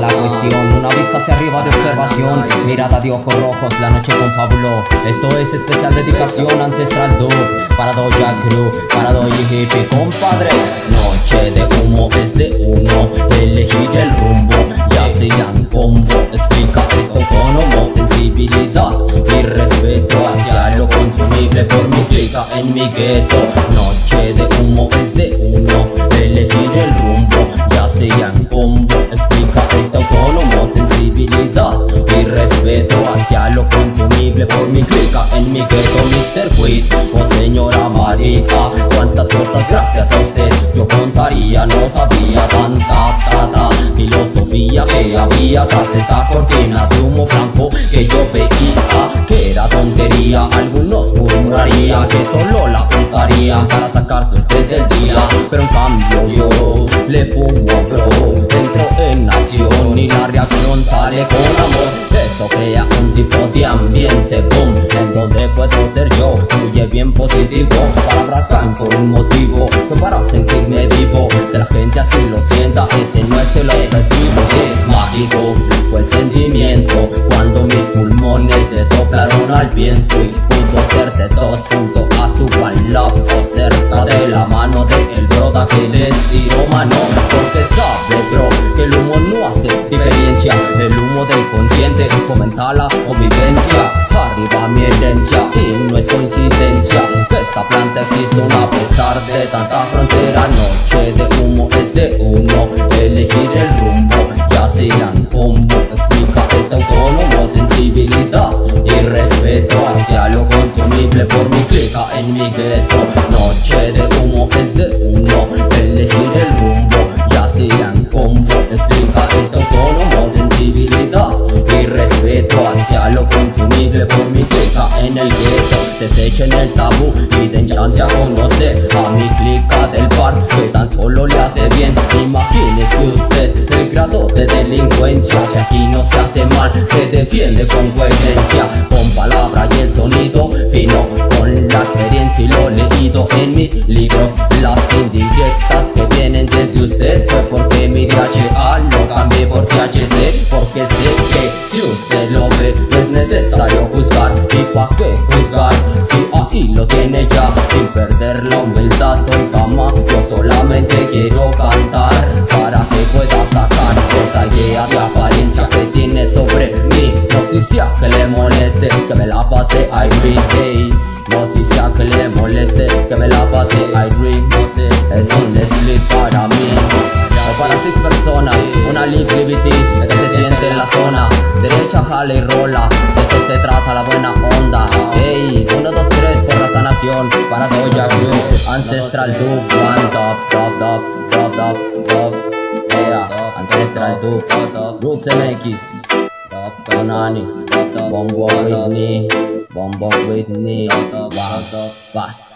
la cuestión. Una vista hacia arriba de observación. Mirada de ojos rojos, la noche confabuló. Esto es especial dedicación ancestral dub. Para Doja Crew, para Doja Hippie Compadre, noche de humo es de uno. Elegir el rumbo, ya sean combo. Explica esto con homo sensibilidad Y respeto hacia lo consumible por mi clica en mi gueto. Noche de humo es de lo consumible por mi clica en mi gueto Mr. Quid o señora marica Cuántas cosas gracias a usted yo contaría No sabía tanta filosofía que había Tras esa cortina de humo blanco que yo veía Que era tontería, algunos murmurarían Que solo la usarían para sacar su estrés del día Pero en cambio yo le fumo bro Entro en acción y la reacción sale con amor eso crea un tipo de ambiente boom En donde puedo ser yo, fluye bien positivo. Palabras caen por un motivo, no para sentirme vivo. Que la gente así lo sienta, ese no es el objetivo. Sí, mágico fue el sentimiento Cuando mis pulmones desoplaron al viento Y pudo de dos junto a su palabra Cerca de la mano de el broda que les tiró mano. Porque sabe bro que el humo no hace diferencia. El del consciente fomenta la convivencia Arriba mi herencia y no es coincidencia esta planta existe a pesar de tanta frontera Noche de humo es de uno Elegir el rumbo ya sean combo Explica esto con homo sensibilidad Y respeto hacia lo consumible por mi clica en mi gueto Noche de humo es de uno por mi clica en el gueto Desechen el tabú y den chance a conocer A mi clica del bar que tan solo le hace bien. Imagínese usted el grado de delincuencia Si aquí no se hace mal, se defiende con coherencia Con palabra y el sonido fino Con la experiencia y lo leído en mis libros. Las indirectas que vienen desde usted Fue porque mi DHA lo cambié por THC Porque sé que si usted lo ve necesario juzgar. ¿Y pa' qué juzgar? Si ahí lo tiene ya Sin perder la humildad. Doy cama Yo solamente quiero cantar Para que pueda sacar esa idea de apariencia que tiene sobre mí. No si sea que le moleste Que me la pase every day no si sea que le moleste que me la pase no sé, es un split para mí seis personas, una liquidity que se siente en la zona. Derecha jala y rola, de eso se trata la buena onda. Ey, 1, 2, 3 por la sanación Para Doja Crew, Ancestral Doof One top, top, top, top, top, top Yeah, Ancestral Doof, Roots MX Top, top, Nani Bombo Whitney Bombo Whitney Wow, Bass